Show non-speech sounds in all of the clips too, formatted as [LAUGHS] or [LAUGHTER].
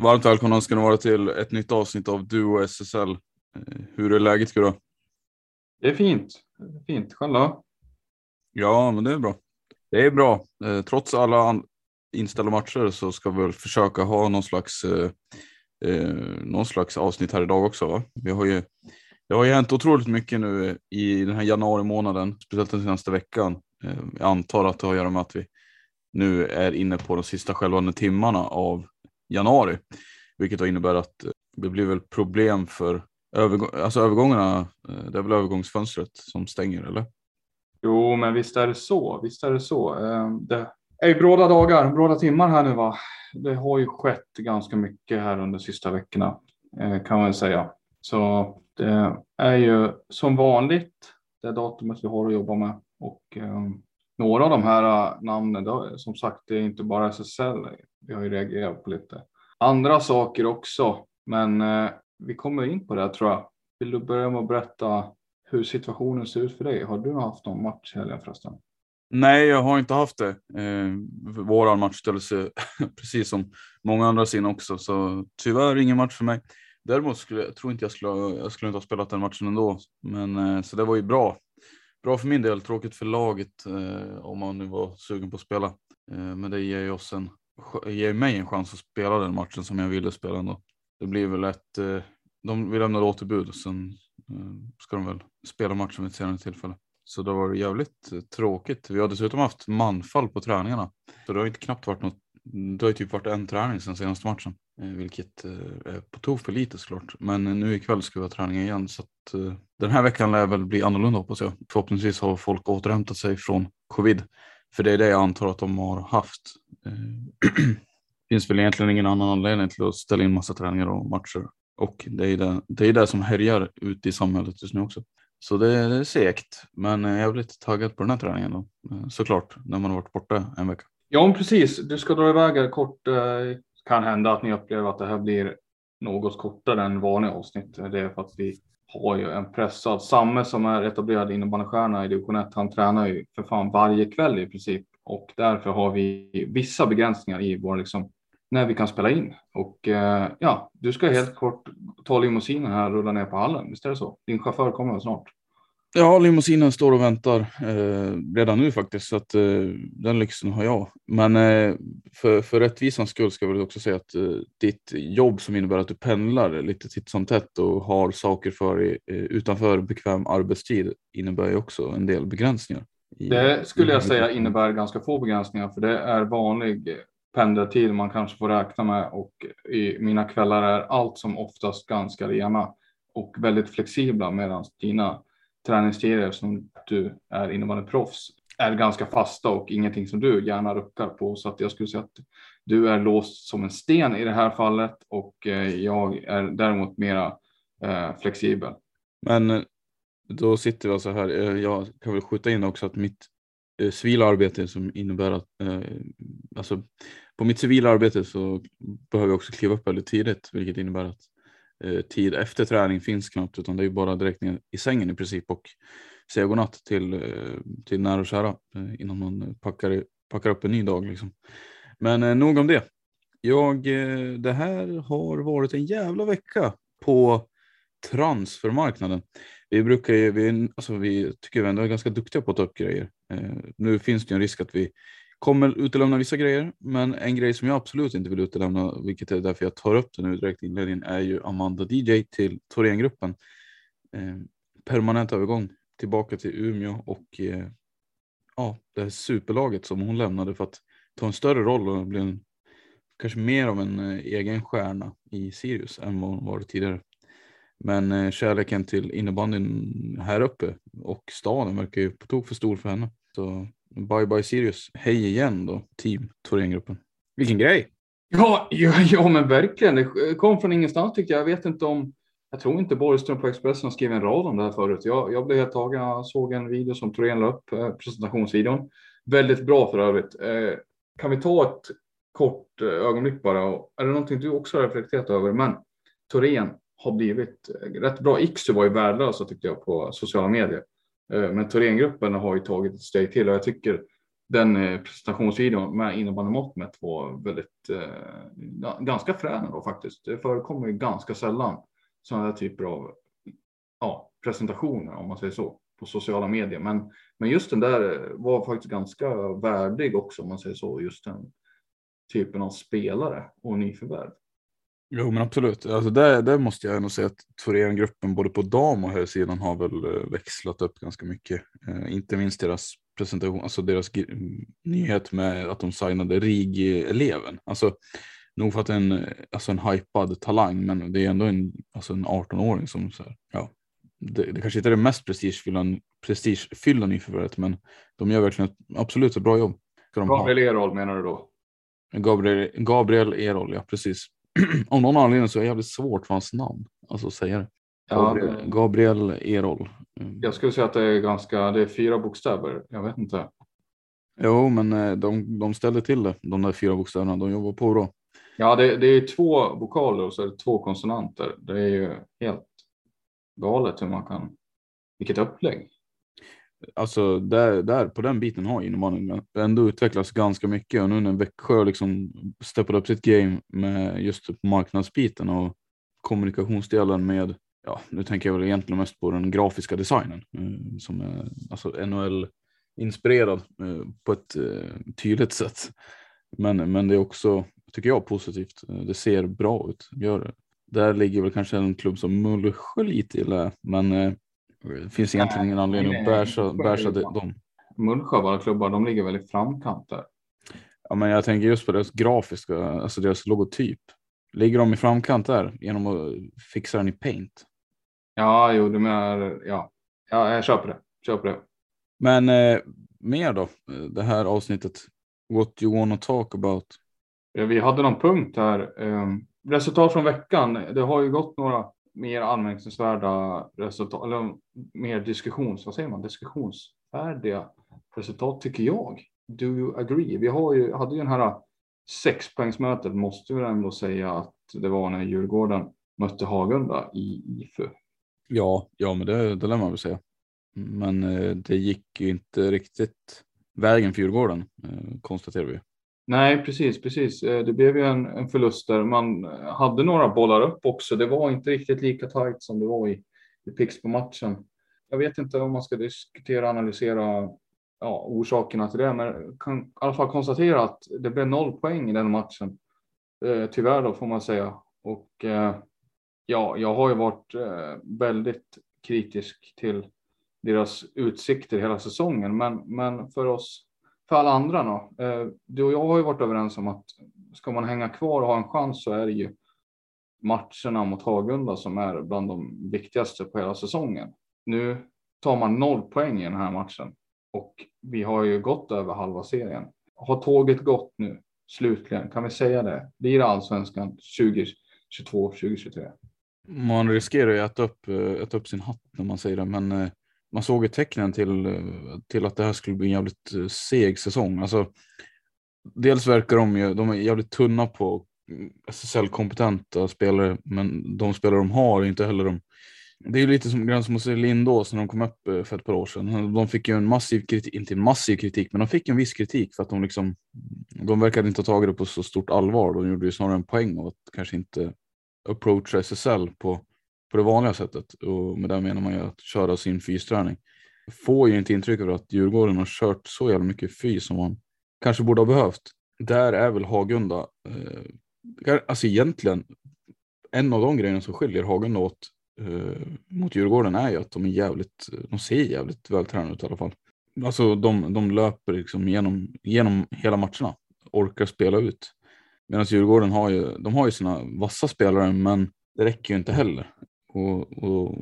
Varmt välkomna ska ni vara till ett nytt avsnitt av Duo SSL. Eh, Hur är läget Gurra? Det är fint. Det är fint. Själv då? Ja, men det är bra. Det är bra. Eh, Trots alla inställda matcher så ska vi väl försöka ha någon slags, eh, eh, någon slags avsnitt här idag också. Va? Vi har ju, det har ju hänt otroligt mycket nu i den här januari månaden, speciellt den senaste veckan. Jag antar att det har att göra med att vi nu är inne på de sista skälvande timmarna av januari, vilket då innebär att eh, det blir väl problem för övergång, alltså övergångarna. Eh, det är väl övergångsfönstret som stänger, eller? Jo, men visst är det så. Visst är det så. Ehm, det är ju bråda dagar, bråda timmar här nu va. Det har ju skett ganska mycket här under de sista veckorna eh, kan man säga. Så det är ju som vanligt det datumet vi har att jobba med. Och ehm, några av de här äh, namnen, då, som sagt, det är inte bara SSL. Vi har ju reagerat på lite andra saker också. Men eh, vi kommer in på det tror jag. Vill du börja med att berätta hur situationen ser ut för dig? Har du haft någon match i helgen förresten? Nej, jag har inte haft det. Eh, våran match ställde sig [LAUGHS] precis som många andra sin också, så tyvärr ingen match för mig. Däremot skulle jag tror inte jag skulle, jag skulle inte ha spelat den matchen ändå, men eh, så det var ju bra. Bra för min del, tråkigt för laget eh, om man nu var sugen på att spela. Eh, men det ger ju oss en, ger mig en chans att spela den matchen som jag ville spela ändå. Det blir väl ett, eh, de, vi lämnar återbud och sen eh, ska de väl spela matchen vid ett senare tillfälle. Så det var jävligt eh, tråkigt. Vi har dessutom haft manfall på träningarna. Så det har inte knappt varit något. Det har ju typ varit en träning sen senaste matchen. Eh, vilket eh, är på tok för lite såklart. Men nu ikväll ska vi ha träning igen. Så att, eh, den här veckan lär väl bli annorlunda hoppas jag. Förhoppningsvis har folk återhämtat sig från covid. För det är det jag antar att de har haft. [CLEARS THROAT] Finns väl egentligen ingen annan anledning till att ställa in massa träningar och matcher. Och det är det, det, är det som härjar ute i samhället just nu också. Så det är, segt, men jag är lite taggad på den här träningen då. Såklart, när man har varit borta en vecka. Ja, precis. Du ska dra iväg här kort. Eh, kan hända att ni upplever att det här blir något kortare än vanliga avsnitt. Det är för att vi har ju en pressad Samme som är etablerad innebandystjärna i division 1. Han tränar ju för fan varje kväll i princip och därför har vi vissa begränsningar i vår liksom när vi kan spela in. Och eh, ja, du ska helt kort ta limousinen här och rulla ner på hallen. Visst är det så? Din chaufför kommer väl snart? Ja, limousinen står och väntar eh, redan nu faktiskt, så att eh, den lyxen har jag. Men eh, för, för rättvisans skull ska jag väl också säga att eh, ditt jobb som innebär att du pendlar lite titt som tätt och har saker för dig eh, utanför bekväm arbetstid innebär ju också en del begränsningar. i- Det skulle jag i- säga innebär ganska få begränsningar för det är vanlig pendeltid man kanske får räkna med och i mina kvällar är allt som oftast ganska rena och väldigt flexibla medan dina träningskedjor som du är innebandyproffs är ganska fasta och ingenting som du gärna ruckar på. Så att jag skulle säga att du är låst som en sten i det här fallet och eh, jag är däremot mera eh, flexibel. Men eh, då sitter vi så här. Eh, jag kan väl skjuta in också att mitt eh, civila arbete som innebär att eh, alltså på mitt civila arbete så behöver jag också kliva upp väldigt tidigt, vilket innebär att eh, tid efter träning finns knappt, utan det är bara direkt ner i sängen i princip och säga godnatt till, eh, till nära och kära eh, innan man packar, packar upp en ny dag. Liksom. Men eh, nog om det. Jag, eh, det här har varit en jävla vecka på transfermarknaden. Vi brukar ju, vi, alltså vi tycker vi ändå är ganska duktiga på att ta upp grejer. Eh, nu finns det ju en risk att vi kommer utelämna vissa grejer, men en grej som jag absolut inte vill utelämna, vilket är därför jag tar upp det nu direkt i inledningen, är ju Amanda DJ till Thorengruppen. Eh, permanent övergång tillbaka till Umeå och eh, ja, det här superlaget som hon lämnade för att ta en större roll och bli en, kanske mer av en eh, egen stjärna i Sirius än vad hon varit tidigare. Men eh, kärleken till innebandyn här uppe och staden verkar ju på tok för stor för henne. Så bye bye Sirius. Hej igen då, team Thorengruppen. Vilken grej! Ja, ja, ja, men verkligen. Det kom från ingenstans tyckte jag. Jag vet inte om, jag tror inte Borgström på Expressen skrev en rad om det här förut. Jag, jag blev helt tagen. Jag såg en video som Thorén la upp, eh, presentationsvideon. Väldigt bra för övrigt. Eh, kan vi ta ett kort eh, ögonblick bara? Och är det någonting du också har reflekterat över? Men Thorén har blivit eh, rätt bra. Iksu var ju värdelösa tyckte jag på sociala medier. Eh, men Thorengruppen har ju tagit ett steg till och jag tycker den eh, presentationsvideon med innebandymått var väldigt eh, ganska frän då faktiskt. Det förekommer ju ganska sällan sådana här typer av ja, presentationer om man säger så på sociala medier. Men, men just den där eh, var faktiskt ganska värdig också om man säger så. Just den typen av spelare och nyförvärv. Jo men absolut, alltså där, där måste jag ändå säga att Thorengruppen både på dam och här sidan har väl eh, växlat upp ganska mycket. Eh, inte minst deras presentation, alltså deras mm, nyhet med att de signade RIG-eleven. Alltså nog för att en, eh, alltså en hypad talang, men det är ändå en, alltså en 18-åring som så här, ja, det, det kanske inte är det mest prestigefyllda, prestigefyllda nyförvärvet, men de gör verkligen ett absolut ett bra jobb. Gabriel Erol menar du då? Gabriel, Gabriel Erol, ja precis. [CLEARS THROAT] Om någon anledning så är det jävligt svårt för hans namn. Alltså säga det. Ja, Gabriel, det- Gabriel Erol. Mm. Jag skulle säga att det är ganska, det är fyra bokstäver. Jag vet inte. Jo, men eh, de, de ställde till det, de där fyra bokstäverna. De jobbar på bra. Ja, det, det är två vokaler och så är det två konsonanter. Det är ju helt galet hur man kan, vilket upplägg. Alltså där, där på den biten har innebandyn ändå utvecklats ganska mycket och nu när Växjö liksom steppade upp sitt game med just marknadsbiten och kommunikationsdelen med, ja nu tänker jag väl egentligen mest på den grafiska designen eh, som är alltså NHL inspirerad eh, på ett eh, tydligt sätt. Men, men det är också, tycker jag, positivt. Det ser bra ut, gör det. Där ligger väl kanske en klubb som Mullsjö lite illa, men eh, det finns egentligen ingen anledning att bärsa, dem. Mullsjö, våra klubbar, de ligger väl i framkant där. Ja, men jag tänker just på deras grafiska, alltså deras logotyp. Ligger de i framkant där genom att fixa den i paint? Ja, jo, du menar, ja, ja jag köper det. Köper det. Men eh, mer då? Eh, Det här avsnittet. What you wanna talk about? Ja, Vi hade någon punkt här. ehm, Resultat från veckan. Det har ju gått några mer anmärkningsvärda resultat, eller mer diskussions, vad säger man, diskussionsfärdiga resultat tycker jag. Do you agree? Vi har ju, hade ju den här sexpoängsmötet, måste vi ändå säga att det var när Djurgården mötte Hagunda i IFU. Ja, ja, men det, det lär man väl säga. Men eh, det gick ju inte riktigt vägen för Djurgården, eh, konstaterar vi. Nej, precis, precis. Eh, det blev ju en, en förlust där. Man eh, hade några bollar upp också. Det var inte riktigt lika tajt som det var i, i Pixbo-matchen. Jag vet inte om man ska diskutera och analysera ja, orsakerna till det, men kan i alla fall konstatera att det blev noll poäng i den matchen. Eh, tyvärr då får man säga. Och eh, ja, jag har ju varit eh, väldigt kritisk till deras utsikter hela säsongen, men, men för oss för alla andra då. Eh, du och jag har ju varit överens om att ska man hänga kvar och ha en chans så är det ju matcherna mot Hagunda som är bland de viktigaste på hela säsongen. Nu tar man noll poäng i den här matchen Och vi har ju gått över halva serien. Har tåget gått nu? Slutligen, kan vi säga det? Blir det allsvenskan 2022, 2023? Man riskerar ju att äta upp, eh, äta upp sin hatt när man säger det, men eh, man såg ju tecknen till, till att det här skulle bli en jävligt eh, seg säsong. Alltså, dels verkar de ju, de är jävligt tunna på SSL-kompetenta spelare, men de spelare de har är inte heller de det är ju lite som grann som att se Lindås när de kom upp eh, för ett par år sedan. De fick ju en massiv kritik, inte en massiv kritik, men de fick en viss kritik för att de liksom. De verkade inte ha tagit det på så stort allvar. De gjorde ju snarare en poäng av att kanske inte approacha SSL på, på det vanliga sättet. Och med det menar man ju att köra sin fysträning. Får ju inte intryck av att Djurgården har kört så jävla mycket fys som man kanske borde ha behövt. Där är väl Hagunda, eh, alltså egentligen en av de grejerna som skiljer Hagunda åt eh, mot Djurgården är ju att de är jävligt, de ser jävligt vältränade ut i alla fall. Alltså de, de löper liksom genom, genom hela matcherna, orkar spela ut. Medan Djurgården har ju, de har ju sina vassa spelare, men det räcker ju inte heller. Och, och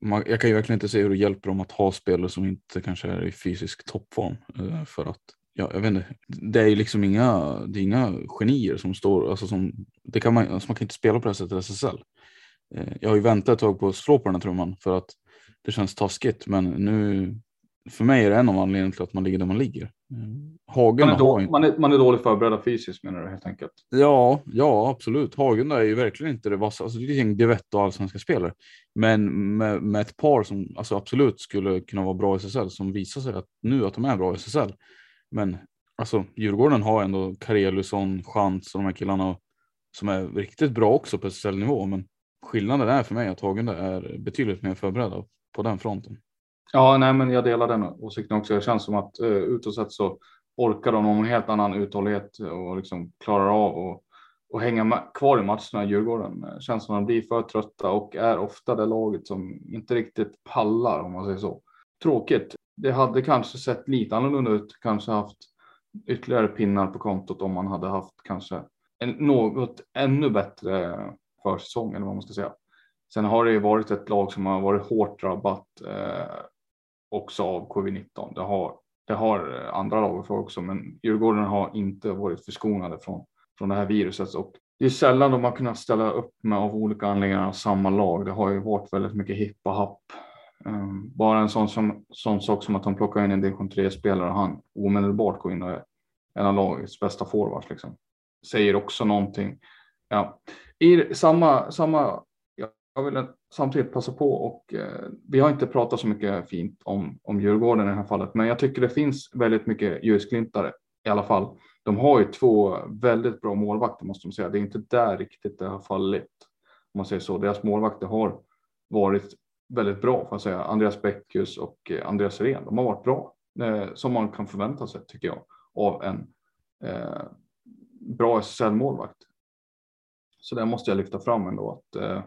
man, jag kan ju verkligen inte se hur det hjälper dem att ha spelare som inte kanske är i fysisk toppform. Eh, för att, ja, jag vet inte, det är ju liksom inga, det är inga genier som står, alltså som, det kan man, alltså man kan inte spela på det här sättet i SSL. Eh, jag har ju väntat ett tag på att slå på den här trumman för att det känns taskigt, men nu för mig är det en av anledningarna till att man ligger där man ligger. Hagen man, är då, man, är, man är dåligt förberedd fysiskt menar du helt enkelt? Ja, ja absolut. Hagen är ju verkligen inte det vassa. Alltså, det är en divett och allsvenska spelare. Men med, med, ett par som alltså, absolut skulle kunna vara bra i SSL som visar sig att nu att de är bra i SSL. Men alltså Djurgården har ändå Karelusson, Chans och de här killarna som är riktigt bra också på SSL-nivå. Men skillnaden är för mig att Hagunda är betydligt mer förberedda på den fronten. Ja, nej, men jag delar den åsikten också. Det känns som att eh, utåt sett så orkar de en helt annan uthållighet och liksom klarar av och, och hänga kvar i matcherna Djurgården. Det känns som att de blir för trötta och är ofta det laget som inte riktigt pallar om man säger så. Tråkigt. Det hade kanske sett lite annorlunda ut, kanske haft ytterligare pinnar på kontot om man hade haft kanske en något ännu bättre försäsong eller vad man ska säga. Sen har det ju varit ett lag som har varit hårt drabbat eh, också av covid-19. Det har, det har eh, andra lag för också, men Djurgården har inte varit förskonade från, från det här viruset och det är sällan de har kunnat ställa upp med av olika anledningar samma lag. Det har ju varit väldigt mycket hipp och happ. Ehm, bara en sån, som, sån sak som att de plockar in en division 3 spelare och han omedelbart går in och är en av lagets bästa forwards liksom. Säger också någonting. Ja, i samma, samma jag vill samtidigt passa på och eh, vi har inte pratat så mycket fint om, om Djurgården i det här fallet, men jag tycker det finns väldigt mycket ljusglimtar i alla fall. De har ju två väldigt bra målvakter måste man säga. Det är inte där riktigt det har fallit. Om man säger så. Deras målvakter har varit väldigt bra får jag säga. Andreas Bäckus och eh, Andreas Ren. De har varit bra eh, som man kan förvänta sig tycker jag av en eh, bra SSL målvakt. Så det måste jag lyfta fram ändå att eh,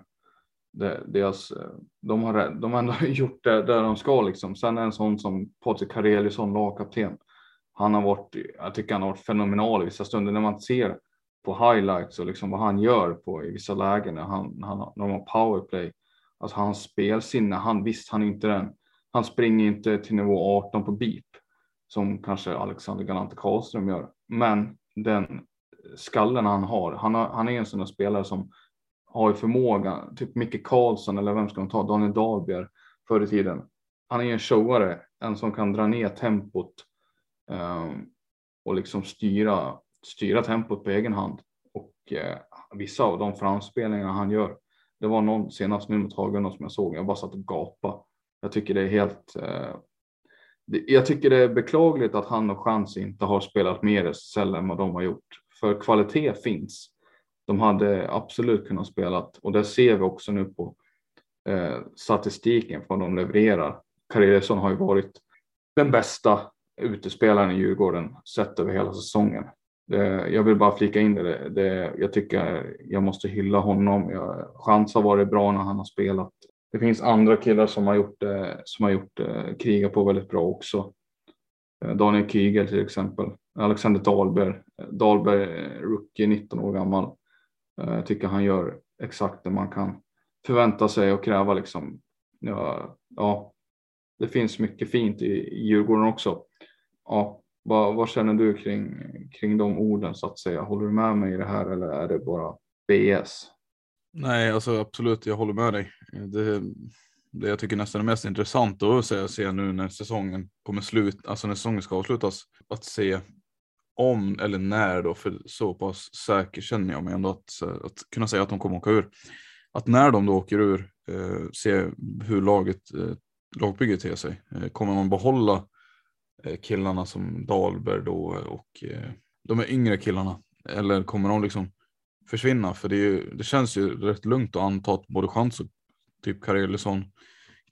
deras, de, har, de har ändå [LAUGHS] gjort det där de ska liksom. Sen är en sån som Patrik Kareliusson, lagkapten. Han har varit, jag tycker han har varit fenomenal i vissa stunder när man ser på highlights och liksom vad han gör på i vissa lägen när han, han när de har powerplay. Alltså hans spelsinne, han visst han är inte den. Han springer inte till nivå 18 på beep som kanske Alexander Galante Karlström gör. Men den skallen han har, han, har, han är en sån där spelare som har ju förmåga, typ Micke Karlsson eller vem ska de ta, Daniel Dahlbjer förr i tiden. Han är en showare, en som kan dra ner tempot eh, och liksom styra, styra tempot på egen hand. Och eh, vissa av de framspelningar han gör, det var någon senast nu mot Hagunda som jag såg, jag bara satt och gapade. Jag tycker det är helt eh, jag tycker det är beklagligt att han och Chans inte har spelat mer SSL än vad de har gjort. För kvalitet finns de hade absolut kunnat spela och det ser vi också nu på eh, statistiken på vad de levererar. Karelsson har ju varit den bästa utespelaren i Djurgården sett över hela säsongen. Det, jag vill bara flika in det, det. Jag tycker jag måste hylla honom. Jag, chans har varit bra när han har spelat. Det finns andra killar som har gjort, det, som har gjort eh, kriga på väldigt bra också. Daniel Kygel till exempel. Alexander Dahlberg. Dahlberg, rookie, 19 år gammal. Eh, jag tycker han gör exakt det man kan förvänta sig och kräva liksom. Ja, ja det finns mycket fint i, i Djurgården också. Ja, vad, vad, känner du kring, kring de orden så att säga? Håller du med mig i det här eller är det bara BS? Nej, alltså absolut, jag håller med dig. Det, det jag tycker nästan är mest intressant att se, se nu när säsongen kommer slut, alltså när säsongen ska avslutas, att se om eller när då, för så pass säker känner jag mig ändå att, att kunna säga att de kommer åka ur. Att när de då åker ur, eh, se hur laget, eh, lagbygget ter sig. Eh, kommer man behålla eh, killarna som Dahlberg då eh, och eh, de är yngre killarna? Eller kommer de liksom försvinna? För det, ju, det känns ju rätt lugnt att anta att både Chans och typ Karelison,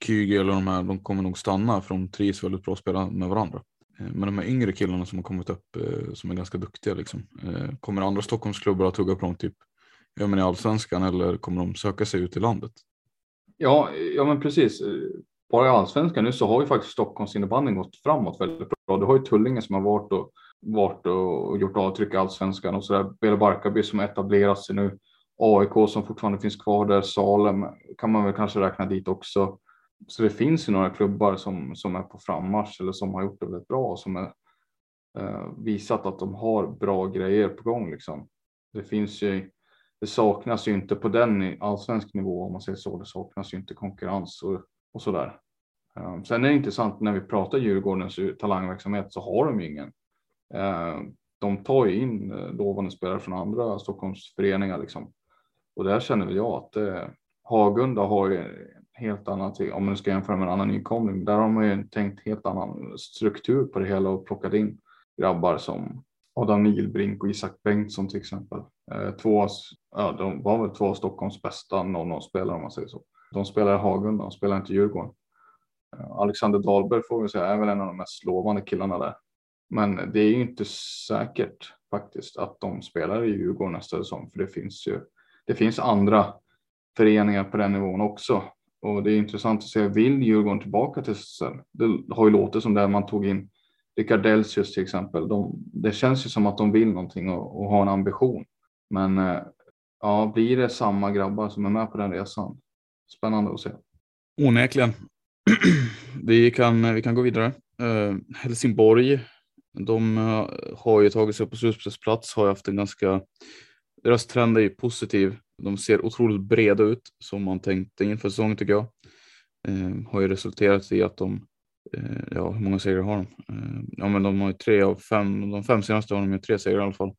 Kyge eller de här, de kommer nog stanna för de trivs väldigt bra att spela med varandra. Eh, men de här yngre killarna som har kommit upp eh, som är ganska duktiga liksom. Eh, kommer andra Stockholmsklubbar att tugga på dem typ ja, men i allsvenskan eller kommer de söka sig ut i landet? Ja, ja men precis. Bara i allsvenskan nu så har ju faktiskt Stockholms innebandy gått framåt väldigt bra. Du har ju Tullinge som har varit och, varit och gjort avtryck i allsvenskan och så där. Bela Barkarby som etablerat sig nu. AIK som fortfarande finns kvar där. Salem kan man väl kanske räkna dit också. Så det finns ju några klubbar som, som är på frammarsch eller som har gjort det väldigt bra och som är eh, visat att de har bra grejer på gång. Liksom. Det finns ju, det saknas ju inte på den allsvensk nivå om man säger så. Det saknas ju inte konkurrens och, och så där. Eh, sen är det intressant när vi pratar Djurgårdens talangverksamhet så har de ju ingen. Eh, de tar ju in eh, lovande spelare från andra Stockholmsföreningar liksom. Och där känner väl jag att eh, Hagunda har ju helt annat, om man ska jämföra med en annan nykomling. Där har man ju tänkt helt annan struktur på det hela och plockat in grabbar som Adam Nilbrink och Isak Bengtsson till exempel. Eh, två, ja, de var väl två av Stockholms bästa 00-spelare om man säger så. De spelar i Hagunda, de spelar inte i Djurgården. Eh, Alexander Dahlberg får vi säga är väl en av de mest lovande killarna där. Men det är ju inte säkert faktiskt att de spelar i Djurgården nästa säsong, för det finns ju. Det finns andra föreningar på den nivån också och det är intressant att se, vill Djurgården tillbaka till SSL? Det har ju låtit som det. man tog in Rickard Delsius till exempel. De, det känns ju som att de vill någonting och, och har en ambition. Men eh, ja, blir det samma grabbar som är med på den resan? Spännande att se. Onekligen. [CLEARS THROAT] vi, kan, vi kan gå vidare. Uh, Helsingborg, de uh, har ju tagit sig upp på slutspelsplats, har haft en ganska, deras trend är ju positiv de ser otroligt breda ut som man tänkte inför säsongen tycker jag. Eh, har ju resulterat i att de, eh, ja hur många segrar har de? Eh, ja men de har ju tre av fem, de fem senaste har de ju tre segrar i alla fall.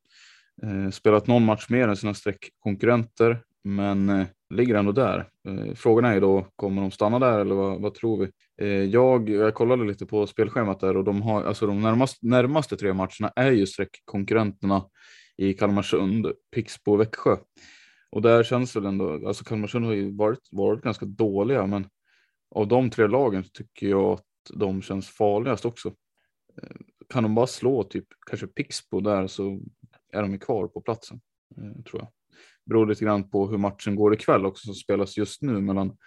Eh, spelat någon match mer än sina streckkonkurrenter men eh, ligger ändå där. Eh, frågan är ju då, kommer de stanna där eller vad, vad tror vi? Eh, jag, jag kollade lite på spelschemat där och de har, alltså de närmaste, närmaste tre matcherna är ju streckkonkurrenterna i Kalmarsund, Pixbo och Växjö. Och där känns väl ändå, alltså Kalmarsund har ju varit, varit ganska dåliga, men av de tre lagen så tycker jag att de känns farligast också. Eh, kan de bara slå typ kanske Pixbo där så är de ju kvar på platsen, eh, tror jag. Beror lite grann på hur matchen går ikväll också som spelas just nu mellan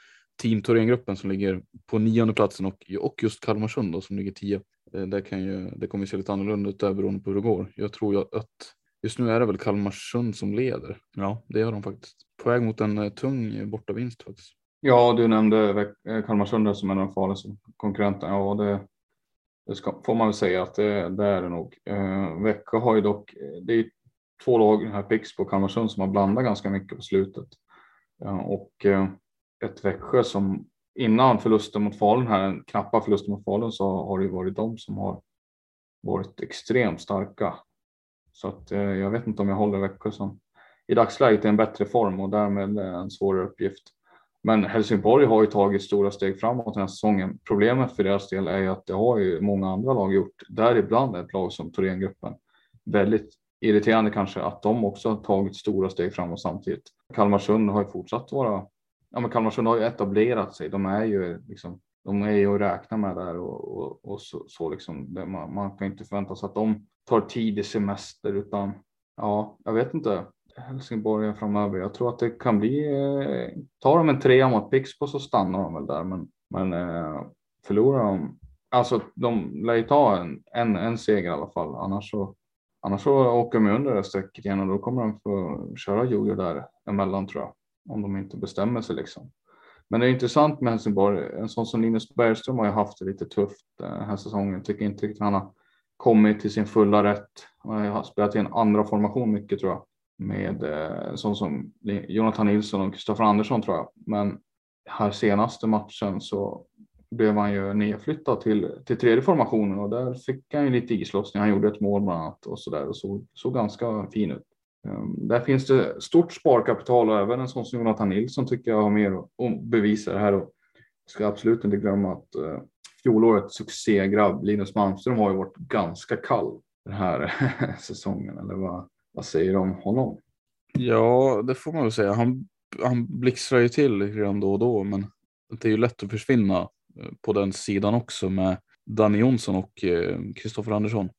Team Thorengruppen som ligger på nionde platsen och, och just Kalmarsund då, som ligger tio. Eh, det, kan ju, det kommer ju se lite annorlunda ut där beroende på hur det går. Jag tror ju att Just nu är det väl Kalmarsund som leder. Ja, det gör de faktiskt. På väg mot en eh, tung bortavinst faktiskt. Ja, du nämnde eh, Kalmarsund som en av de farligaste konkurrenterna. Ja, det, det ska, får man väl säga att det, det är det nog. Eh, Växjö har ju dock, eh, det är två lag, här Pixbo och Kalmarsund, som har blandat ganska mycket på slutet. Eh, och eh, ett Växjö som innan förlusten mot Falun här, den knappa förlusten mot Falun, så har det varit de som har varit extremt starka. Så att, eh, jag vet inte om jag håller Växjö som i dagsläget är en bättre form och därmed en svårare uppgift. Men Helsingborg har ju tagit stora steg framåt den här säsongen. Problemet för deras del är ju att det har ju många andra lag gjort, däribland ett lag som Thorengruppen. Väldigt irriterande kanske att de också har tagit stora steg framåt samtidigt. Kalmarsund har ju fortsatt vara, ja men Kalmarsund har ju etablerat sig. De är ju liksom, de är ju att räkna med där och, och, och så, så liksom. Man, man kan inte förvänta sig att de tar tidig semester utan ja, jag vet inte. Helsingborg framöver. Jag tror att det kan bli. Eh, tar de en trea mot Pixbo så stannar de väl där, men men eh, förlorar de. Alltså, de lär ju ta en, en, en seger i alla fall, annars så annars så åker de under det strecket igen och då kommer de få köra jojo där emellan tror jag. Om de inte bestämmer sig liksom. Men det är intressant med Helsingborg. En sån som Linus Bergström har ju haft det lite tufft eh, den här säsongen. Tycker inte riktigt han har kommit till sin fulla rätt. Jag har spelat i en andra formation mycket tror jag. Med eh, som Jonathan Nilsson och Kristoffer Andersson tror jag. Men här senaste matchen så blev han ju nedflyttad till, till tredje formationen och där fick han ju lite islossning. Han gjorde ett mål bland annat och så där och såg, såg ganska fin ut. Um, där finns det stort sparkapital och även en sån som Jonathan Nilsson tycker jag har mer att bevisa det här och ska absolut inte glömma att uh, fjolårets succégrabb Linus Malmström har ju varit ganska kall den här [LAUGHS] säsongen. Eller vad, vad säger du om honom? Ja, det får man väl säga. Han, han blixtrar ju till redan då och då, men det är ju lätt att försvinna eh, på den sidan också med Danny Jonsson och Kristoffer eh, Andersson.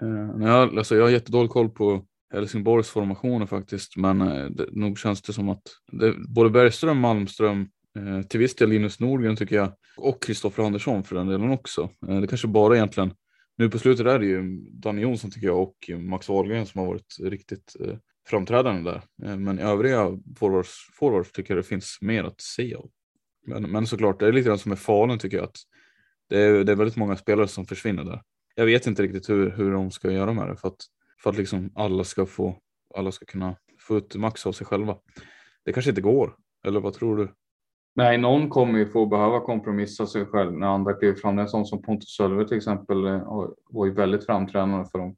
Eh, jag, alltså jag har jättedålig koll på Helsingborgs formationer faktiskt, men eh, det, nog känns det som att det, både Bergström, Malmström, Eh, till viss del Linus Nordgren tycker jag och Kristoffer Andersson för den delen också. Eh, det kanske bara egentligen nu på slutet är det ju Danny Jonsson tycker jag och Max Wahlgren som har varit riktigt eh, framträdande där. Men men övriga forwards, forwards tycker jag det finns mer att se av. Men, men såklart, det är lite grann som med Falun tycker jag att det är, det är väldigt många spelare som försvinner där. Jag vet inte riktigt hur, hur de ska göra med det för att, för att liksom alla ska få alla ska kunna få ut max av sig själva. Det kanske inte går, eller vad tror du? Nej, någon kommer ju få behöva kompromissa sig själv när andra kliver fram. En sån som Pontus Sölve till exempel eh, var ju väldigt framträdande för dem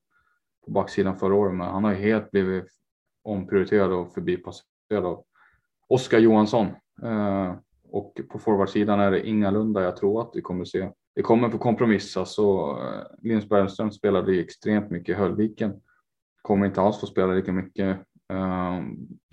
på backsidan förra året, men han har ju helt blivit omprioriterad och förbipasserad av Oskar Johansson. Eh, och på forwardsidan är det ingalunda jag tror att vi kommer se. Det kommer få kompromissa så eh, Linus Bergström spelade ju extremt mycket i Höllviken. Kommer inte alls få spela lika mycket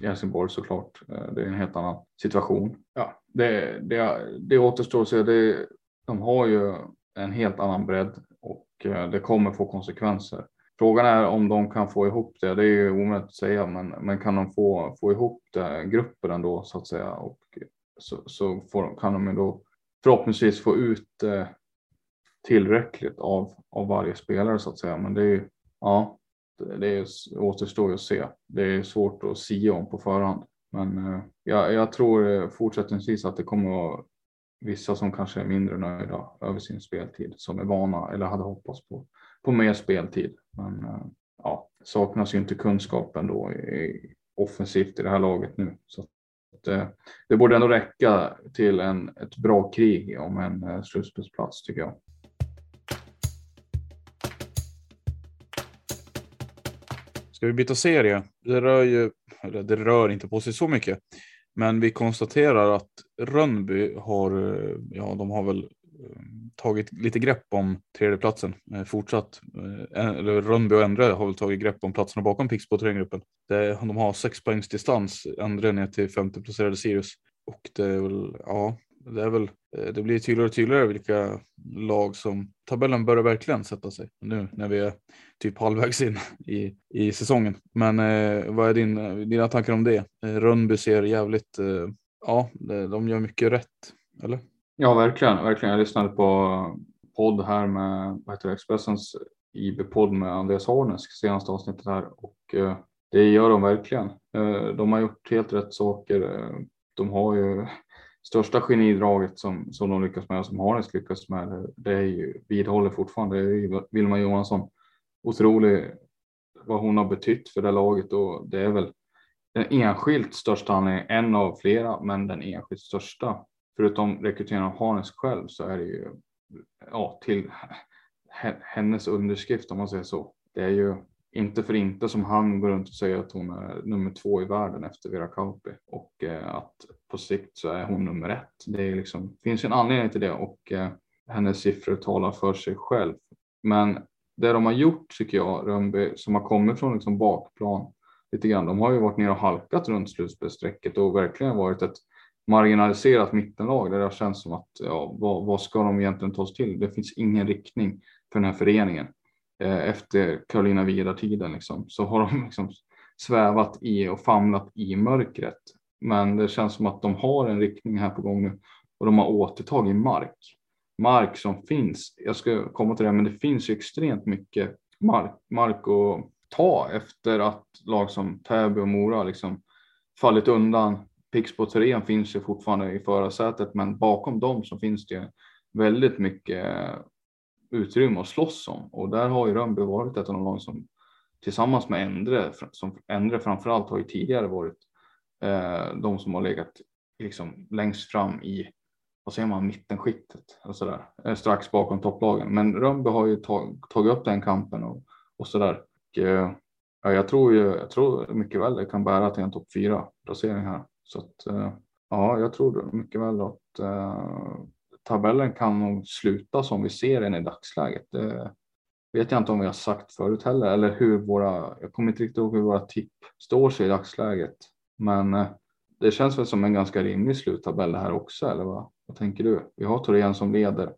i Helsingborg såklart. Det är en helt annan situation. Ja, det, det, det återstår att se. Det, de har ju en helt annan bredd och eh, det kommer få konsekvenser. Frågan är om de kan få ihop det. Det är ju omöjligt att säga, men, men kan de få, få ihop det, gruppen ändå så att säga och så, så får, kan de ju då förhoppningsvis få ut eh, tillräckligt av, av varje spelare så att säga. Men det är ju, ja, det, det är, återstår ju att se. Det är svårt att sia om på förhand. Men eh, jag, jag tror eh, fortsättningsvis att det kommer att vara vissa som kanske är mindre nöjda över sin speltid som är vana eller hade hoppats på, på mer speltid. Men eh, ja, saknas ju inte kunskapen då i, offensivt i det här laget nu. Så Eh, det borde ändå räcka till en, ett bra krig om en eh, slutspelsplats tycker jag. Ska vi byta serie? Det rör ju, eller det rör inte på sig så mycket. Men vi konstaterar att Rönnby har, eh, ja de har väl eh, tagit lite grepp om tredjeplatsen eh, fortsatt. Eller Rönnby och Endre har väl tagit grepp om platserna bakom Pixbo gruppen. De har sex poängs distans, Endre ner till femte placerade Sirius. Och det är väl, ja, det är väl, eh, det blir tydligare och tydligare vilka lag som tabellen börjar verkligen sätta sig nu när vi är typ halvvägs in i, i säsongen. Men eh, vad är din, eh, dina tankar om det? Eh, Rönnby ser jävligt, eh, ja, de gör mycket rätt, eller? Ja, verkligen. verkligen. Jag lyssnade på podd här med vad heter det, Expressens IB-podd med Andreas Harnesk senaste avsnittet här och eh, det gör de verkligen. Eh, de har gjort helt rätt saker. De har ju största genidraget som, som de lyckas med, och som Harnes lyckas med, det är ju, vidhåller fortfarande, det är ju Vilma Johansson. Otrolig vad hon har betytt för det laget och det är väl den enskilt största anledningen, en av flera, men den enskilt största förutom rekryteringen av Harnes själv så är det ju ja, till hennes underskrift om man säger så. Det är ju inte för inte som han går runt och säger att hon är nummer två i världen efter Vera Kauppi och eh, att på sikt så är hon nummer ett. Det är liksom, finns en anledning till det och eh, hennes siffror talar för sig själv. Men det de har gjort tycker jag, Rönnby, som har kommit från liksom bakplan lite grann, de har ju varit nere och halkat runt slutspelsstrecket och verkligen varit ett marginaliserat mittenlag där det har känts som att ja, vad, vad ska de egentligen ta sig till? Det finns ingen riktning för den här föreningen. Eh, efter Carolina Vidar-tiden, liksom, så har de liksom svävat i och famlat i mörkret. Men det känns som att de har en riktning här på gång nu och de har återtagit mark. Mark som finns. Jag ska komma till det, men det finns ju extremt mycket mark, mark att ta efter att lag som Täby och Mora liksom fallit undan Pixbo Thorén finns ju fortfarande i förarsätet, men bakom dem så finns det väldigt mycket utrymme att slåss om och där har ju Rönnby varit ett av de lag som tillsammans med Endre, som Endre framförallt har ju tidigare varit eh, de som har legat liksom längst fram i vad säger man, mittenskiktet och så där, eh, strax bakom topplagen. Men Rönnby har ju tag, tagit upp den kampen och, och så där. Och, eh, ja, jag tror ju, jag tror mycket väl det kan bära till en topp fyra placering här. Så att, eh, ja, jag tror mycket väl att eh, tabellen kan nog sluta som vi ser den i dagsläget. Det vet jag inte om vi har sagt förut heller eller hur våra, jag kommer inte riktigt ihåg hur våra tipp står sig i dagsläget. Men eh, det känns väl som en ganska rimlig sluttabell det här också, eller vad, vad tänker du? Vi har Torén som leder,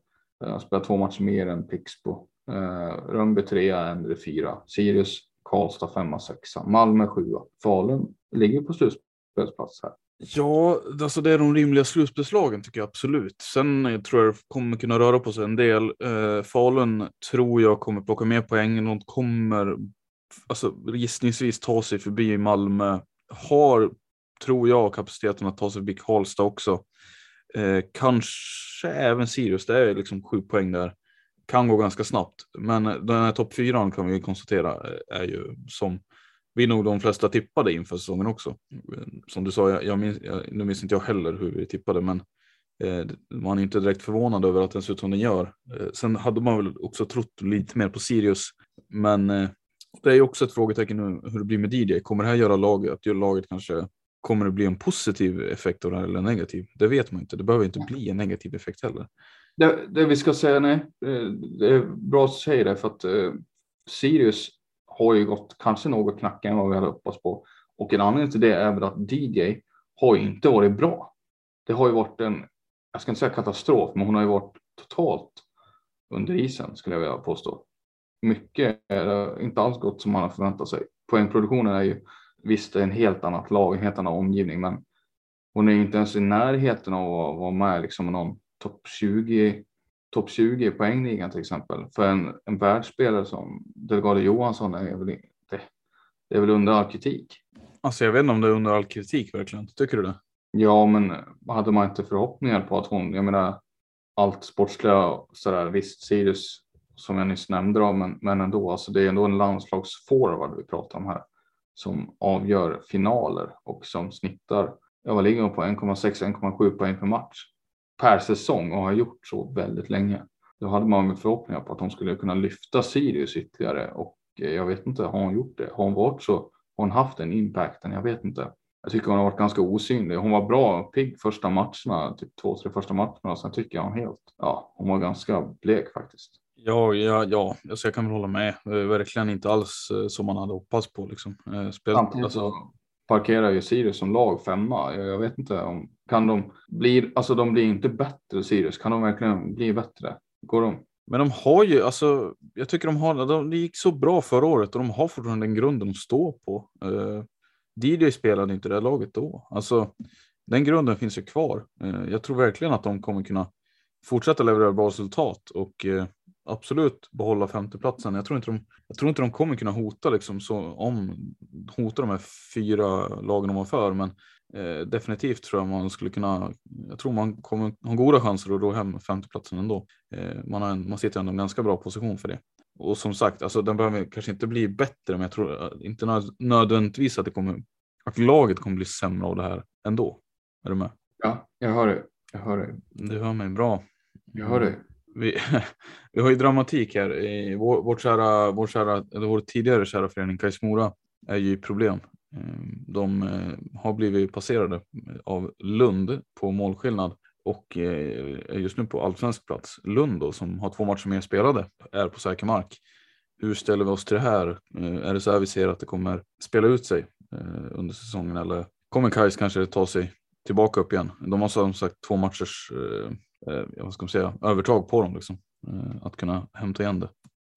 spelar två matcher mer än Pixbo. Eh, Rönnby trea, Endre fyra, Sirius, Karlstad femma, sexa, Malmö sjua, Falun ligger på slutspelsplats här. Ja, alltså det är de rimliga slutspelslagen tycker jag absolut. Sen jag tror jag det kommer kunna röra på sig en del. Eh, Falun tror jag kommer plocka mer poäng. De kommer alltså, gissningsvis ta sig förbi Malmö. Har, tror jag, kapaciteten att ta sig förbi Karlstad också. Eh, kanske även Sirius, det är liksom sju poäng där. Kan gå ganska snabbt, men den här topp fyran kan vi konstatera eh, är ju som vi är nog de flesta tippade inför säsongen också. Som du sa, jag, jag minns, jag, nu minns inte jag heller hur vi tippade, men eh, man är inte direkt förvånad över att den ser ut som den gör. Eh, sen hade man väl också trott lite mer på Sirius, men eh, det är också ett frågetecken nu hur det blir med DJ. Kommer det här göra laget, att laget kanske Kommer det bli en positiv effekt av det här eller en negativ? Det vet man inte. Det behöver inte bli en negativ effekt heller. Det, det vi ska säga, nej, eh, det är bra att säga det för att eh, Sirius har ju gått kanske något knackigare än vad vi hade hoppats på. Och en anledning till det är väl att DJ har ju inte varit bra. Det har ju varit en, jag ska inte säga katastrof, men hon har ju varit totalt under isen skulle jag vilja påstå. Mycket är inte alls gått som man har förväntat sig. Poängproduktionen är ju visst en helt annat lag, en helt annan omgivning, men hon är inte ens i närheten av att vara med liksom någon topp 20 topp 20 i poängligan till exempel. För en, en världsspelare som Delgado Johansson är väl, det, det är väl under all kritik. Alltså jag vet inte om det är under all kritik verkligen. Tycker du det? Ja, men hade man inte förhoppningar på att hon, jag menar allt sportsliga sådär, visst Sirius som jag nyss nämnde då, men, men ändå, alltså det är ändå en landslagsforward vi pratar om här som avgör finaler och som snittar, ja vad ligger på, 1,6-1,7 poäng per match per säsong och har gjort så väldigt länge. Då hade man med förhoppningar på att hon skulle kunna lyfta Sirius ytterligare och eh, jag vet inte, har hon gjort det? Har hon varit så? Har hon haft den impacten? Jag vet inte. Jag tycker hon har varit ganska osynlig. Hon var bra pigg första matcherna, typ två, tre första matcherna. Sen tycker jag hon helt, ja, hon var ganska blek faktiskt. Ja, ja, ja, alltså jag kan väl hålla med. Verkligen inte alls eh, som man hade hoppats på. Liksom. Eh, spel, Samtidigt alltså... parkerar ju Sirius som lag femma. Jag, jag, vet inte om kan de bli, alltså de blir inte bättre Sirius. Kan de verkligen bli bättre? Går de? Men de har ju, alltså, jag tycker de har, de, det gick så bra förra året och de har fortfarande den grunden de står på. Eh, uh, DJ spelade inte det laget då. Alltså, den grunden finns ju kvar. Uh, jag tror verkligen att de kommer kunna fortsätta leverera bra resultat och uh, absolut behålla femteplatsen. Jag tror inte de, jag tror inte de kommer kunna hota liksom så om hota de här fyra lagen de har för, men eh, definitivt tror jag man skulle kunna. Jag tror man kommer ha goda chanser att ro hem femteplatsen ändå. Eh, man, har en, man sitter ändå i en ganska bra position för det. Och som sagt, alltså den behöver kanske inte bli bättre, men jag tror eh, inte nödvändigtvis att det kommer att laget kommer bli sämre av det här ändå. Är du med? Ja, jag hör det. Jag hör det. Du hör mig bra. Jag hör det vi, [LAUGHS] vi har ju dramatik här. I vår, vårt kära, vår, kära, eller vår tidigare kära förening Kais Mora är ju i problem. Ehm, de eh, har blivit passerade av Lund på målskillnad och eh, är just nu på allsvensk plats. Lund då, som har två matcher mer spelade är på säker mark. Hur ställer vi oss till det här? Eh, är det så här vi ser att det kommer spela ut sig under säsongen eller kommer Kais kanske ta sig tillbaka upp igen? De har som sagt två matchers vad ska man säga, övertag på dem. Liksom. Att kunna hämta igen det.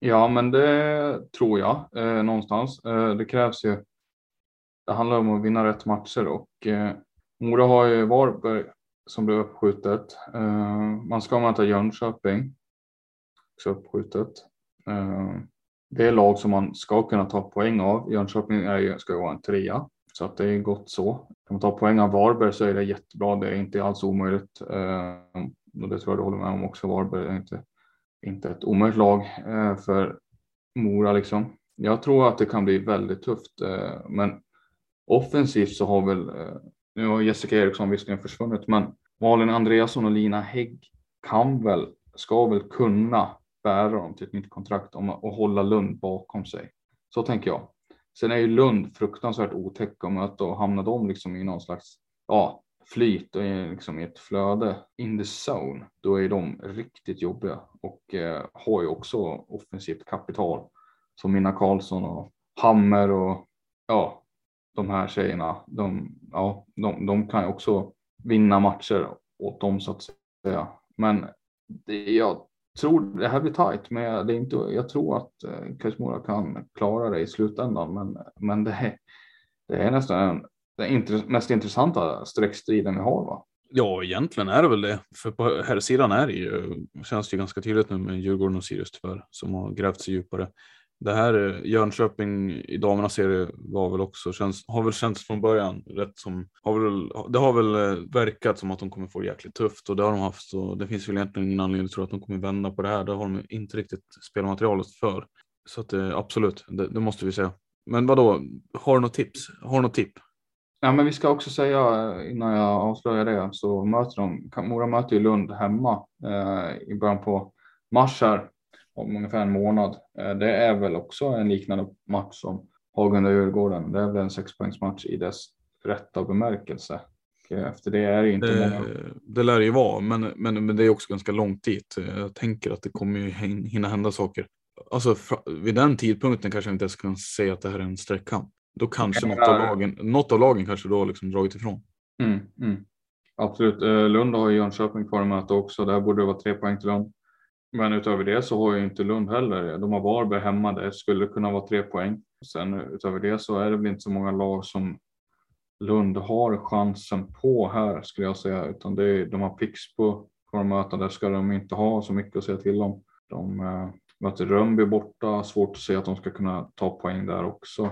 Ja, men det tror jag eh, någonstans. Eh, det krävs ju. Det handlar om att vinna rätt matcher och eh, Mora har ju Varberg som blev uppskjutet. Eh, man ska möta Jönköping. Också uppskjutet. Eh, det är lag som man ska kunna ta poäng av. Jönköping är ju, ska ju vara en trea. Så att det är gott så. Kan man ta poäng av Varberg så är det jättebra. Det är inte alls omöjligt. Eh, och det tror jag du håller med om också. Varberg är inte, inte ett omöjligt lag eh, för Mora liksom. Jag tror att det kan bli väldigt tufft. Eh, men offensivt så har väl, eh, nu har Jessica Eriksson visserligen försvunnit, men Malin Andreasson och Lina Hägg kan väl, ska väl kunna bära dem till ett nytt kontrakt om, och hålla Lund bakom sig. Så tänker jag. Sen är ju Lund fruktansvärt otäcka att möta och hamnar de liksom i någon slags ja, flyt och liksom i ett flöde in the zone, då är de riktigt jobbiga och eh, har ju också offensivt kapital som Minna Karlsson och Hammer och ja, de här tjejerna. De, ja, de, de kan ju också vinna matcher åt dem så att säga. Men det, jag tror det här blir tajt, men det är inte, jag tror att eh, Kajsmora kan klara det i slutändan. Men, men det, är, det är nästan den mest intressanta streckstriden vi har. Va? Ja, egentligen är det väl det. För på här sidan är det ju, känns det ju ganska tydligt nu med Djurgården och Sirius tyvärr, som har grävt sig djupare. Det här eh, Jönköping i damernas serie var väl också, känns, har väl känts från början rätt som, har väl, det har väl eh, verkat som att de kommer få det jäkligt tufft och det har de haft och det finns väl egentligen ingen anledning att tro att de kommer vända på det här. Det har de inte riktigt spelmaterialet för. Så att eh, absolut, det, det måste vi säga. Men vad då? har du något tips? Har du något tipp? Ja, men vi ska också säga innan jag avslöjar det så möter de, Mora möter ju Lund hemma eh, i början på mars här om ungefär en månad. Eh, det är väl också en liknande match som Hagunda-Djurgården. Det är väl en sexpoängsmatch i dess rätta bemärkelse. Eh, efter det är det inte det, många. Det lär ju vara, men, men, men det är också ganska långt dit. Jag tänker att det kommer ju hinna hända saker. Alltså vid den tidpunkten kanske jag inte ens kan säga att det här är en streckkamp. Då kanske något av lagen, något av lagen kanske då liksom dragit ifrån. Mm, mm. Absolut. Eh, Lund har ju Jönköping kvar att möta också. Där borde det vara tre poäng till Lund. Men utöver det så har ju inte Lund heller. De har Varberg hemma. Det skulle kunna vara tre poäng. Sen utöver det så är det väl inte så många lag som Lund har chansen på här skulle jag säga, utan det är, de har Pixbo på de möta. Där ska de inte ha så mycket att säga till om. De äh, möter Rönnby borta. Svårt att se att de ska kunna ta poäng där också.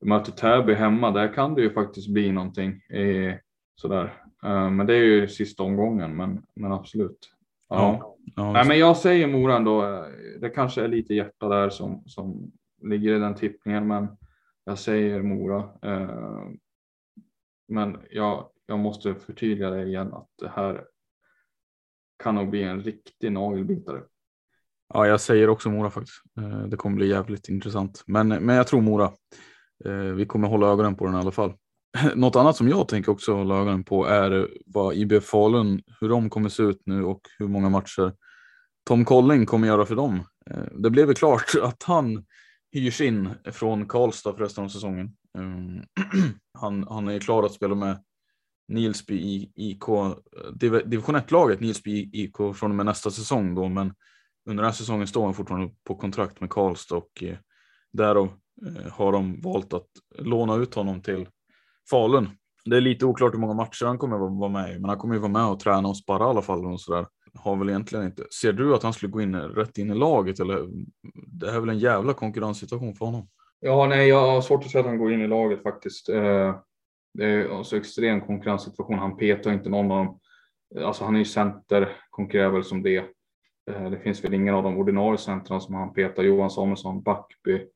De möter Täby hemma. Där kan det ju faktiskt bli någonting. Eh, sådär. Äh, men det är ju sista omgången, men, men absolut. Ja. ja. Nej, men jag säger Mora ändå. Det kanske är lite hjärta där som, som ligger i den tippningen, men jag säger Mora. Eh, men jag, jag måste förtydliga det igen att det här kan nog bli en riktig nagelbitare. Ja, jag säger också Mora faktiskt. Eh, det kommer bli jävligt intressant, men, men jag tror Mora. Eh, vi kommer hålla ögonen på den i alla fall. [LAUGHS] Något annat som jag tänker också hålla ögonen på är vad IBF Falun, hur de kommer se ut nu och hur många matcher Tom Colling kommer göra för dem. Eh, det blev ju klart [LAUGHS] att han hyrs in från Karlstad för resten av säsongen. Eh, [CLEARS THROAT] han, han är klar att spela med Nilsby IK, division 1-laget Nilsby IK från och med nästa säsong då, men under den här säsongen står han fortfarande på kontrakt med Karlstad och eh, därav har de valt att låna ut honom till Falun. Det är lite oklart hur många matcher han kommer vara med i, men han kommer ju vara med och träna och sparra i alla fall. Och sådär. Har väl egentligen inte. Ser du att han skulle gå in rätt in i laget eller? Det är väl en jävla konkurrenssituation för honom. Ja, nej, jag har svårt att se att han går in i laget faktiskt. Eh, det är så alltså extrem konkurrenssituation. Han petar inte någon av dem. Alltså han är ju center, konkurrerar väl som det. Eh, det finns väl ingen av de ordinarie centrarna som han petar. Johan Samuelsson, Backby,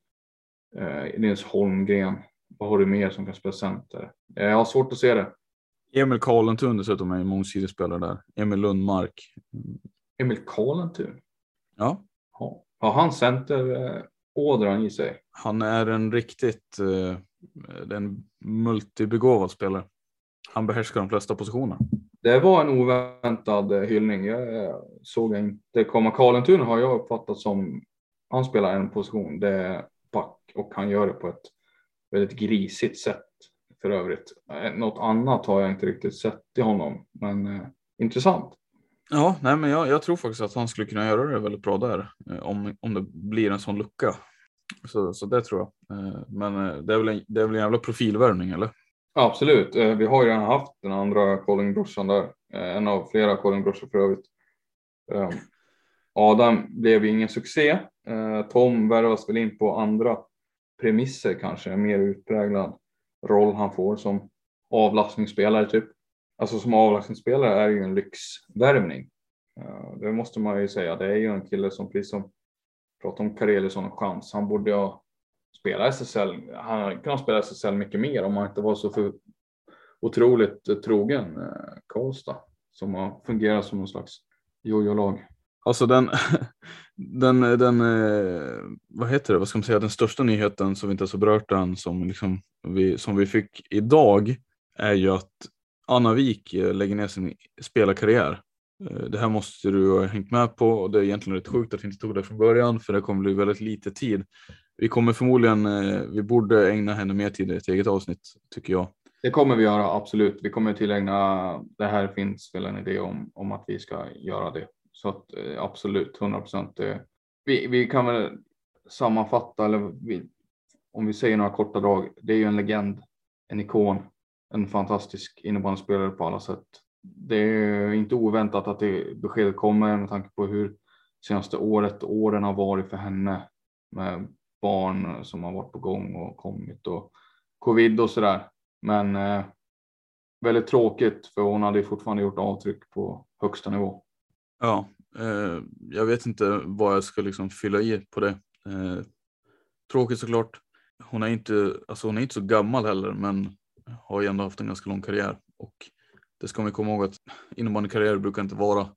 Linus Nils Holmgren. Vad har du mer som kan spela center? Jag har svårt att se det. Emil Karlentun dessutom är en mångsidig spelare där. Emil Lundmark. Emil Karlentun? Ja. Har han centerådran i sig? Han är en riktigt eh, en multibegåvad spelare. Han behärskar de flesta positioner. Det var en oväntad eh, hyllning. Jag såg inte komma. Karlentun har jag uppfattat som han spelar en position. Det är back och han gör det på ett väldigt grisigt sätt för övrigt. Eh, något annat har jag inte riktigt sett i honom, men eh, intressant. Ja, nej, men jag, jag, tror faktiskt att han skulle kunna göra det väldigt bra där eh, om, om det blir en sån lucka. Så, så det tror jag. Eh, men det är, väl en, det är väl en jävla profilvärvning eller? Absolut. Vi har ju redan haft den andra Colin-brorsan där. En av flera Colin-brorsor för övrigt. Adam blev ju ingen succé. Tom värvas väl in på andra premisser kanske, en mer utpräglad roll han får som avlastningsspelare typ. Alltså som avlastningsspelare är ju en lyxvärvning. Eh, det måste man ju säga. Det är ju en kille som precis som pratar om Kareliusson och chans. Han borde ha spelat SSL. Han hade kunnat spela SSL mycket mer om han inte var så för otroligt trogen eh, Karlstad som har fungerat som någon slags jojo-lag. Alltså den, [LAUGHS] den, den, eh, vad heter det, vad ska man säga, den största nyheten som vi inte har så berört än som, liksom vi, som vi fick idag är ju att Anna Wik eh, lägger ner sin spelarkarriär. Eh, det här måste du ha hängt med på och det är egentligen rätt sjukt att vi inte tog det från början för det kommer bli väldigt lite tid. Vi kommer förmodligen, vi borde ägna henne mer tid i ett eget avsnitt tycker jag. Det kommer vi göra, absolut. Vi kommer tillägna, det här finns väl en idé om, om att vi ska göra det. Så att, eh, absolut, 100 procent. Eh, vi, vi kan väl sammanfatta, eller vi, om vi säger några korta drag. Det är ju en legend, en ikon, en fantastisk innebandyspelare på alla sätt. Det är inte oväntat att det beskedet kommer med tanke på hur senaste året, åren har varit för henne med barn som har varit på gång och kommit och covid och så där. Men eh, väldigt tråkigt för hon hade fortfarande gjort avtryck på högsta nivå. Ja, eh, jag vet inte vad jag ska liksom fylla i på det. Eh, tråkigt såklart. Hon är inte, alltså hon är inte så gammal heller, men har ju ändå haft en ganska lång karriär och det ska man komma ihåg att innebandykarriär brukar inte vara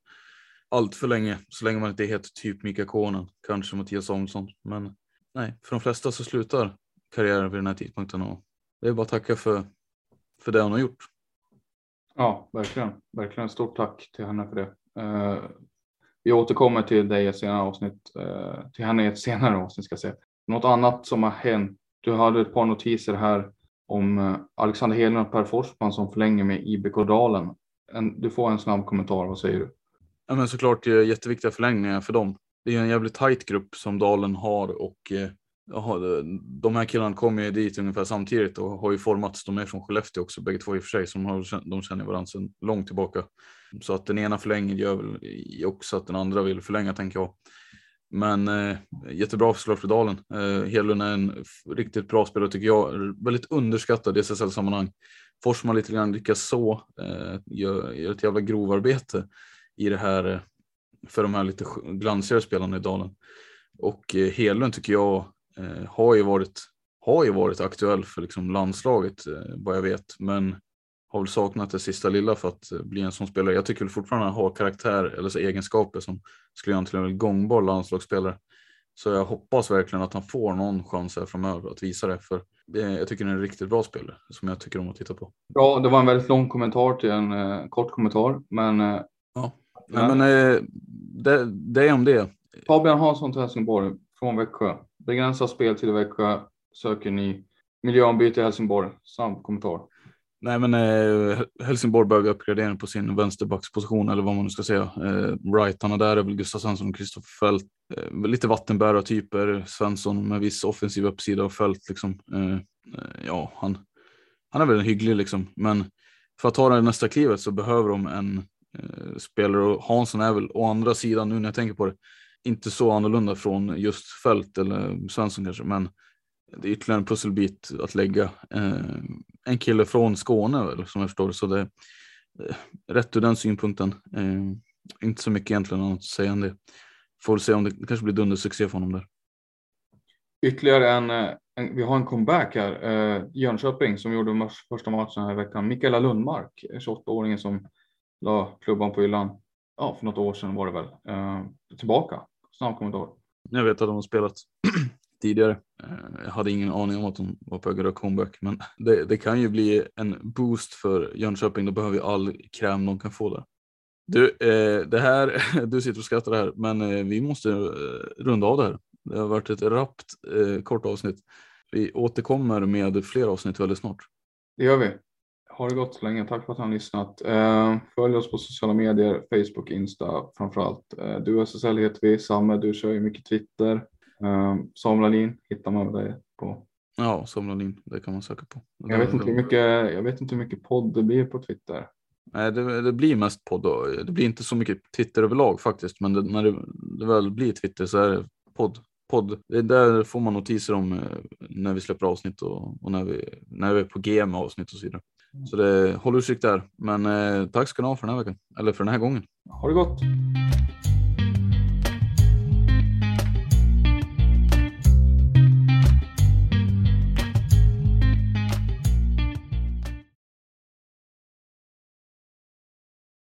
allt för länge, så länge man inte heter typ Mika Konen, kanske Mattias Samuelsson. Men nej, för de flesta så slutar karriären vid den här tidpunkten och det är bara att tacka för, för det hon har gjort. Ja, verkligen. Verkligen stort tack till henne för det. Eh, vi återkommer till dig i ett senare avsnitt, eh, till henne i ett [LAUGHS] senare avsnitt ska jag säga. Något annat som har hänt. Du hade ett par notiser här om eh, Alexander Hedlund och Per Forsman som förlänger med IBK Dalen. En, du får en snabb kommentar, vad säger du? Ja, men såklart jätteviktiga förlängningar för dem. Det är en jävligt tajt grupp som Dalen har och Jaha, de här killarna kom ju dit ungefär samtidigt och har ju formats. De är från Skellefteå också bägge två i och för sig. Som har, de känner varandra sedan långt tillbaka. Så att den ena förlänger gör väl också att den andra vill förlänga tänker jag. Men eh, jättebra för för Dalen. Eh, Hedlund är en riktigt bra spelare tycker jag. Väldigt underskattad i SSL-sammanhang. Forsman lite grann lyckas så. Eh, gör, gör ett jävla grovarbete i det här eh, för de här lite glansigare spelarna i Dalen. Och eh, Hedlund tycker jag har, ju varit, har ju varit aktuell för liksom landslaget eh, vad jag vet, men har väl saknat det sista lilla för att eh, bli en sån spelare. Jag tycker fortfarande han har karaktär eller så egenskaper som skulle göra till en gångbar landslagsspelare. Så jag hoppas verkligen att han får någon chans här framöver att visa det. För jag tycker det är en riktigt bra spelare som jag tycker om att titta på. Ja, det var en väldigt lång kommentar till en eh, kort kommentar, men. Eh, ja, Nej, men eh, det, det är om det. Fabian Hansson till Helsingborg från Växjö. Begränsad speltid i Växjö. Söker ni miljöombyte i Helsingborg? Samt kommentar. Nej, men eh, Helsingborg behöver uppgradering på sin vänsterbacksposition eller vad man nu ska säga. Eh, Rightarna där är väl Gustav Svensson och Kristoffer Fält. Eh, lite vattenbärartyper. Svensson med viss offensiv uppsida och Fält liksom. Eh, eh, ja, han, han är väl en hygglig liksom, men för att ta det nästa klivet så behöver de en eh, spelare och Hansson är väl å andra sidan nu när jag tänker på det inte så annorlunda från just Fält eller Svensson kanske, men det är ytterligare en pusselbit att lägga. Eh, en kille från Skåne väl, som jag förstår det, så det är eh, rätt ur den synpunkten. Eh, inte så mycket egentligen annat att säga än det. Får se om det kanske blir dundersuccé för honom där. Ytterligare en, eh, en, vi har en comeback här. Eh, Jönköping som gjorde första matchen här i veckan. Mikaela Lundmark, 28-åringen som la klubban på hyllan. Ja, för något år sedan var det väl. Eh, tillbaka. Snabb kommentar. Jag vet att de har spelat [CLEARS THROAT] tidigare. Eh, jag hade ingen aning om att de var på väg att comeback, men det, det, kan ju bli en boost för Jönköping. Då behöver vi all kräm de kan få där. Du, eh, det här, [LAUGHS] du sitter och skrattar här, men eh, vi måste eh, runda av det här. Det har varit ett rappt eh, kort avsnitt. Vi återkommer med fler avsnitt väldigt snart. Det gör vi. Ha det gott så länge. Tack för att ni har lyssnat. Eh, följ oss på sociala medier, Facebook, Insta framförallt. Eh, du SSL heter vi. Samme, du kör ju mycket Twitter. Uh, Samuel Alin hittar man dig på. Ja, Samuel Alin, det kan man söka på. Jag vet, inte hur mycket, jag vet inte hur mycket podd det blir på Twitter. Nej, det, det blir mest podd. Det blir inte så mycket Twitter överlag faktiskt, men det, när det, det väl blir Twitter så är det podd. podd. Det är där får man notiser om eh, när vi släpper avsnitt och, och när, vi, när vi är på G med avsnitt och så vidare. Mm. Så det, håll utkik där. Men eh, tack ska ni ha för den här veckan, eller för den här gången. Ha det gott!